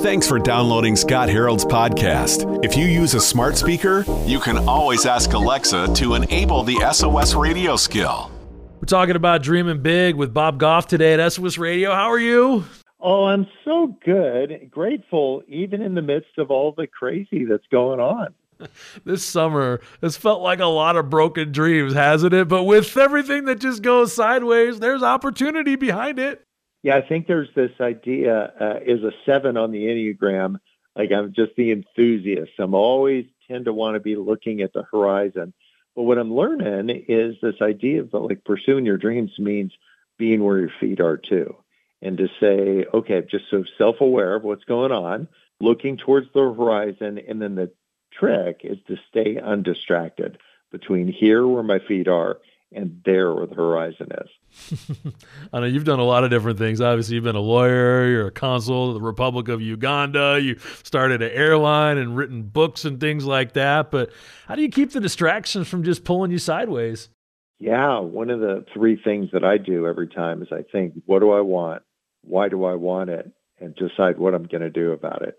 Thanks for downloading Scott Harold's podcast. If you use a smart speaker, you can always ask Alexa to enable the SOS radio skill. We're talking about dreaming big with Bob Goff today at SOS Radio. How are you? Oh, I'm so good. Grateful, even in the midst of all the crazy that's going on. this summer has felt like a lot of broken dreams, hasn't it? But with everything that just goes sideways, there's opportunity behind it. Yeah, I think there's this idea uh, is a seven on the Enneagram. Like I'm just the enthusiast. I'm always tend to want to be looking at the horizon. But what I'm learning is this idea of like pursuing your dreams means being where your feet are too. And to say, okay, just so self-aware of what's going on, looking towards the horizon, and then the trick is to stay undistracted between here where my feet are and there where the horizon is. I know you've done a lot of different things. Obviously, you've been a lawyer, you're a consul of the Republic of Uganda, you started an airline and written books and things like that. But how do you keep the distractions from just pulling you sideways? Yeah, one of the three things that I do every time is I think, what do I want? Why do I want it? And decide what I'm going to do about it.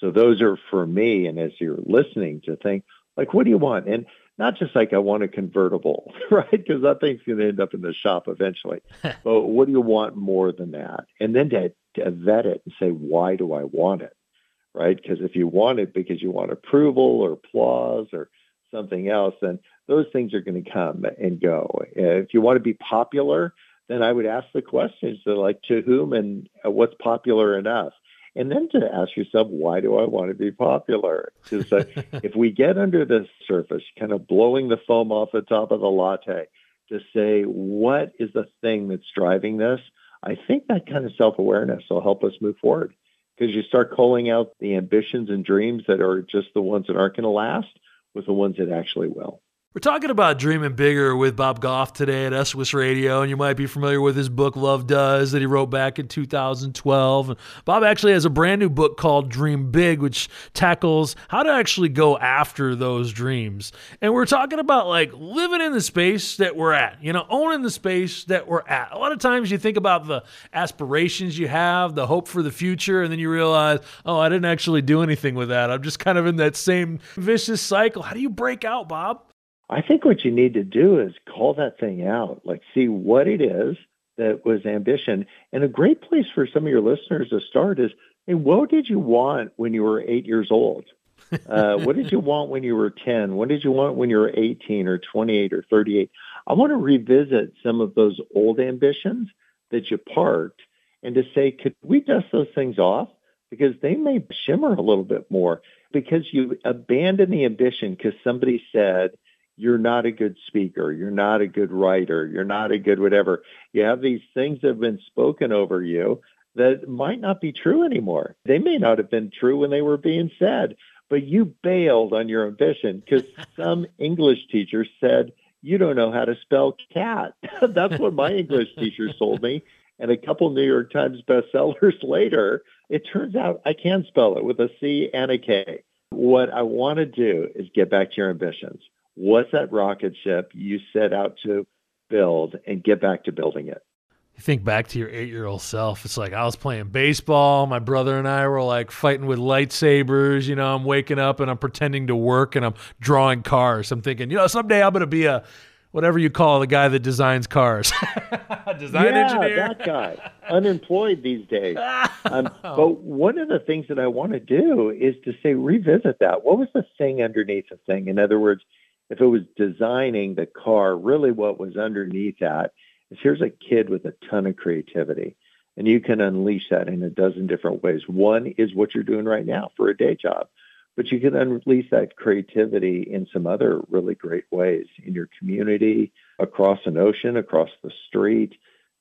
So those are for me. And as you're listening to think, like, what do you want? And not just like I want a convertible, right? Because that thing's going to end up in the shop eventually. but what do you want more than that? And then to, to vet it and say, why do I want it? Right? Because if you want it because you want approval or applause or something else, then those things are going to come and go. If you want to be popular, then I would ask the questions so like to whom and what's popular enough and then to ask yourself, why do I want to be popular? Because uh, if we get under the surface, kind of blowing the foam off the top of the latte, to say what is the thing that's driving this, I think that kind of self-awareness will help us move forward. Because you start calling out the ambitions and dreams that are just the ones that aren't going to last with the ones that actually will. We're talking about dreaming bigger with Bob Goff today at SOS Radio, and you might be familiar with his book Love Does that he wrote back in 2012. And Bob actually has a brand new book called Dream Big, which tackles how to actually go after those dreams. And we're talking about like living in the space that we're at, you know, owning the space that we're at. A lot of times you think about the aspirations you have, the hope for the future, and then you realize, oh, I didn't actually do anything with that. I'm just kind of in that same vicious cycle. How do you break out, Bob? I think what you need to do is call that thing out, like see what it is that was ambition. And a great place for some of your listeners to start is, hey, what did you want when you were eight years old? Uh, what did you want when you were 10? What did you want when you were 18 or 28 or 38? I want to revisit some of those old ambitions that you parked and to say, could we dust those things off? Because they may shimmer a little bit more because you abandoned the ambition because somebody said, you're not a good speaker, you're not a good writer, you're not a good whatever. You have these things that have been spoken over you that might not be true anymore. They may not have been true when they were being said, but you bailed on your ambition because some English teacher said, you don't know how to spell cat. That's what my English teacher told me. And a couple New York Times bestsellers later, it turns out I can spell it with a C and a K. What I want to do is get back to your ambitions what's that rocket ship you set out to build and get back to building it. You think back to your eight year old self. It's like I was playing baseball. My brother and I were like fighting with lightsabers. You know, I'm waking up and I'm pretending to work and I'm drawing cars. I'm thinking, you know, someday I'm going to be a whatever you call the guy that designs cars. Design yeah, engineer. that guy. Unemployed these days. Um, but one of the things that I want to do is to say, revisit that. What was the thing underneath the thing? In other words, if it was designing the car, really what was underneath that is here's a kid with a ton of creativity. And you can unleash that in a dozen different ways. One is what you're doing right now for a day job, but you can unleash that creativity in some other really great ways in your community, across an ocean, across the street.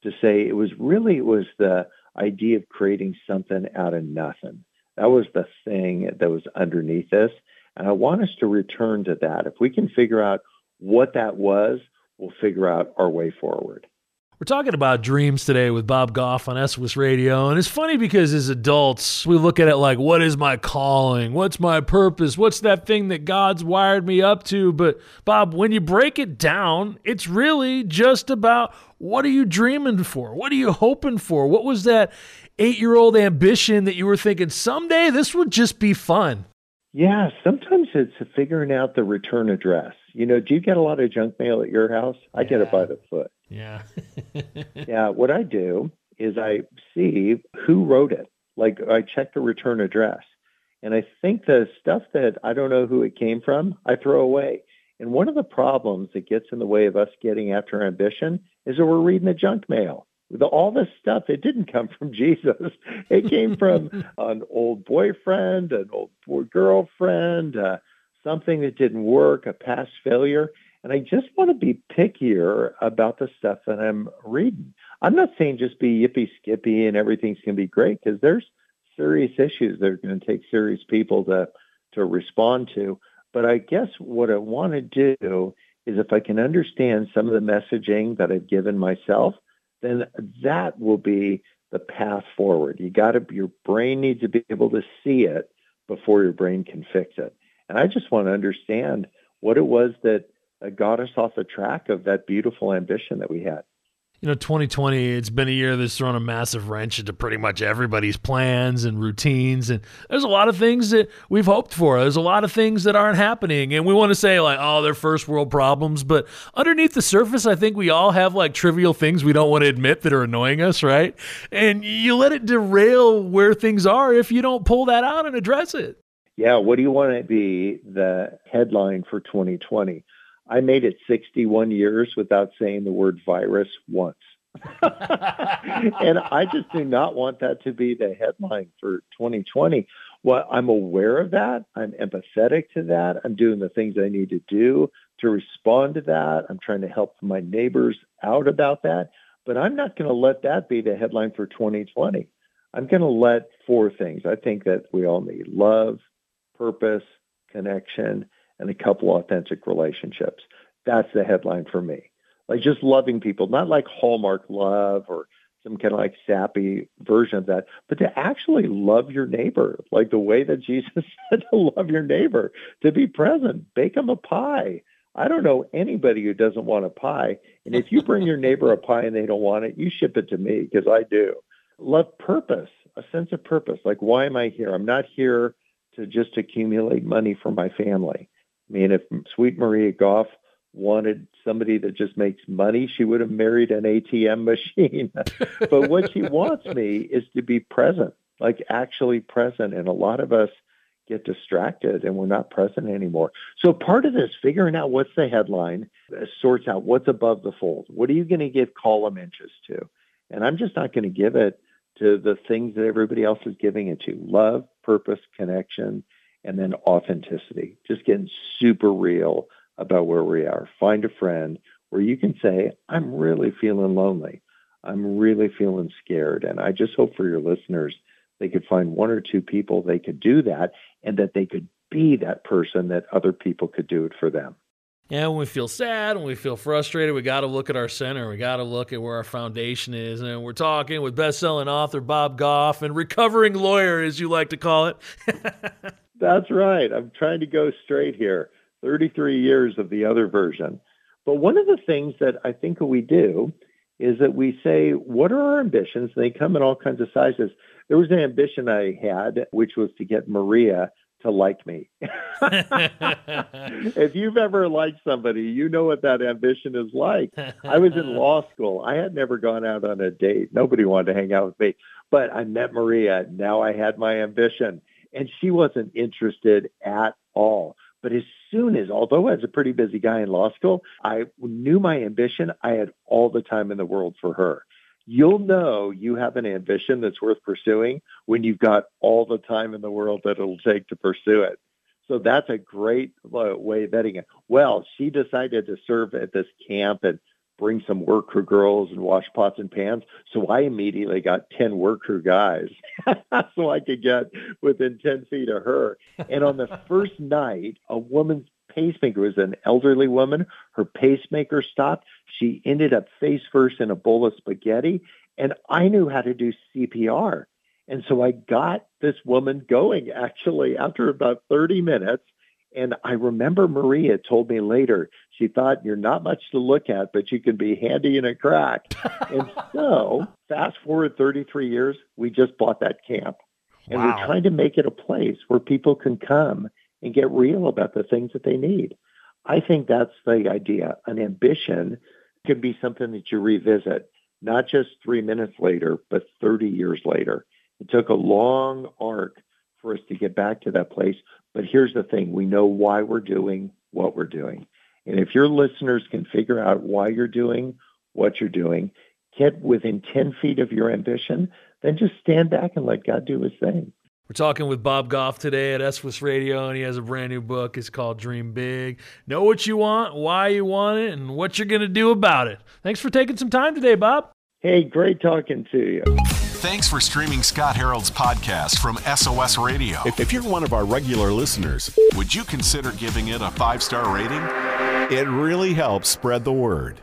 To say it was really it was the idea of creating something out of nothing. That was the thing that was underneath this. And I want us to return to that. If we can figure out what that was, we'll figure out our way forward. We're talking about dreams today with Bob Goff on SOS Radio. And it's funny because as adults, we look at it like, what is my calling? What's my purpose? What's that thing that God's wired me up to? But Bob, when you break it down, it's really just about what are you dreaming for? What are you hoping for? What was that eight year old ambition that you were thinking someday this would just be fun? Yeah, sometimes it's figuring out the return address. You know, do you get a lot of junk mail at your house? I get it by the foot. Yeah. yeah, what I do is I see who wrote it. Like I check the return address. And I think the stuff that I don't know who it came from, I throw away. And one of the problems that gets in the way of us getting after ambition is that we're reading the junk mail. The, all this stuff, it didn't come from Jesus. It came from an old boyfriend, an old girlfriend, uh, something that didn't work, a past failure. And I just want to be pickier about the stuff that I'm reading. I'm not saying just be yippee skippy and everything's going to be great because there's serious issues that are going to take serious people to to respond to. But I guess what I want to do is if I can understand some of the messaging that I've given myself, then that will be the path forward. You got to your brain needs to be able to see it before your brain can fix it. And I just want to understand what it was that got us off the track of that beautiful ambition that we had you know, 2020, it's been a year that's thrown a massive wrench into pretty much everybody's plans and routines. And there's a lot of things that we've hoped for. There's a lot of things that aren't happening. And we want to say, like, oh, they're first world problems. But underneath the surface, I think we all have like trivial things we don't want to admit that are annoying us, right? And you let it derail where things are if you don't pull that out and address it. Yeah. What do you want to be the headline for 2020? I made it 61 years without saying the word virus once. and I just do not want that to be the headline for 2020. Well, I'm aware of that. I'm empathetic to that. I'm doing the things I need to do to respond to that. I'm trying to help my neighbors out about that. But I'm not going to let that be the headline for 2020. I'm going to let four things. I think that we all need love, purpose, connection, and a couple authentic relationships. That's the headline for me. Like just loving people, not like Hallmark love or some kind of like sappy version of that, but to actually love your neighbor, like the way that Jesus said to love your neighbor, to be present, bake them a pie. I don't know anybody who doesn't want a pie. And if you bring your neighbor a pie and they don't want it, you ship it to me because I do. Love purpose, a sense of purpose. Like, why am I here? I'm not here to just accumulate money for my family. I mean, if Sweet Maria Goff wanted somebody that just makes money, she would have married an ATM machine. but what she wants me is to be present, like actually present. And a lot of us get distracted and we're not present anymore. So part of this, figuring out what's the headline, uh, sorts out what's above the fold. What are you going to give column inches to? And I'm just not going to give it to the things that everybody else is giving it to love, purpose, connection, and then authenticity, just getting super real about where we are. Find a friend where you can say, I'm really feeling lonely. I'm really feeling scared. And I just hope for your listeners, they could find one or two people they could do that and that they could be that person that other people could do it for them. Yeah, when we feel sad, when we feel frustrated, we got to look at our center. We got to look at where our foundation is. And we're talking with best-selling author Bob Goff and recovering lawyer, as you like to call it. That's right. I'm trying to go straight here. 33 years of the other version. But one of the things that I think we do is that we say, what are our ambitions? And they come in all kinds of sizes. There was an ambition I had, which was to get Maria to like me. if you've ever liked somebody, you know what that ambition is like. I was in law school. I had never gone out on a date. Nobody wanted to hang out with me. But I met Maria. Now I had my ambition and she wasn't interested at all. But as soon as, although I was a pretty busy guy in law school, I knew my ambition. I had all the time in the world for her. You'll know you have an ambition that's worth pursuing when you've got all the time in the world that it'll take to pursue it. So that's a great uh, way of vetting it. Well, she decided to serve at this camp and bring some work crew girls and wash pots and pans. So I immediately got 10 work crew guys so I could get within 10 feet of her. And on the first night, a woman's pacemaker was an elderly woman. Her pacemaker stopped. She ended up face first in a bowl of spaghetti. And I knew how to do CPR. And so I got this woman going actually after about 30 minutes. And I remember Maria told me later, she thought you're not much to look at, but you can be handy in a crack. and so Fast forward 33 years, we just bought that camp. And Wow. we're trying to make it a place where people can come and get real about the things that they need. I think that's the idea. An ambition could be something that you revisit, not just three minutes later, but 30 years later. It took a long arc for us to get back to that place. But here's the thing we know why we're doing what we're doing. And if your listeners can figure out why you're doing what you're doing, get within 10 feet of your ambition, then just stand back and let God do his thing. We're talking with Bob Goff today at SOS Radio, and he has a brand new book. It's called Dream Big. Know what you want, why you want it, and what you're going to do about it. Thanks for taking some time today, Bob. Hey, great talking to you. Thanks for streaming Scott Harold's podcast from SOS Radio. If, if you're one of our regular listeners, would you consider giving it a five star rating? It really helps spread the word.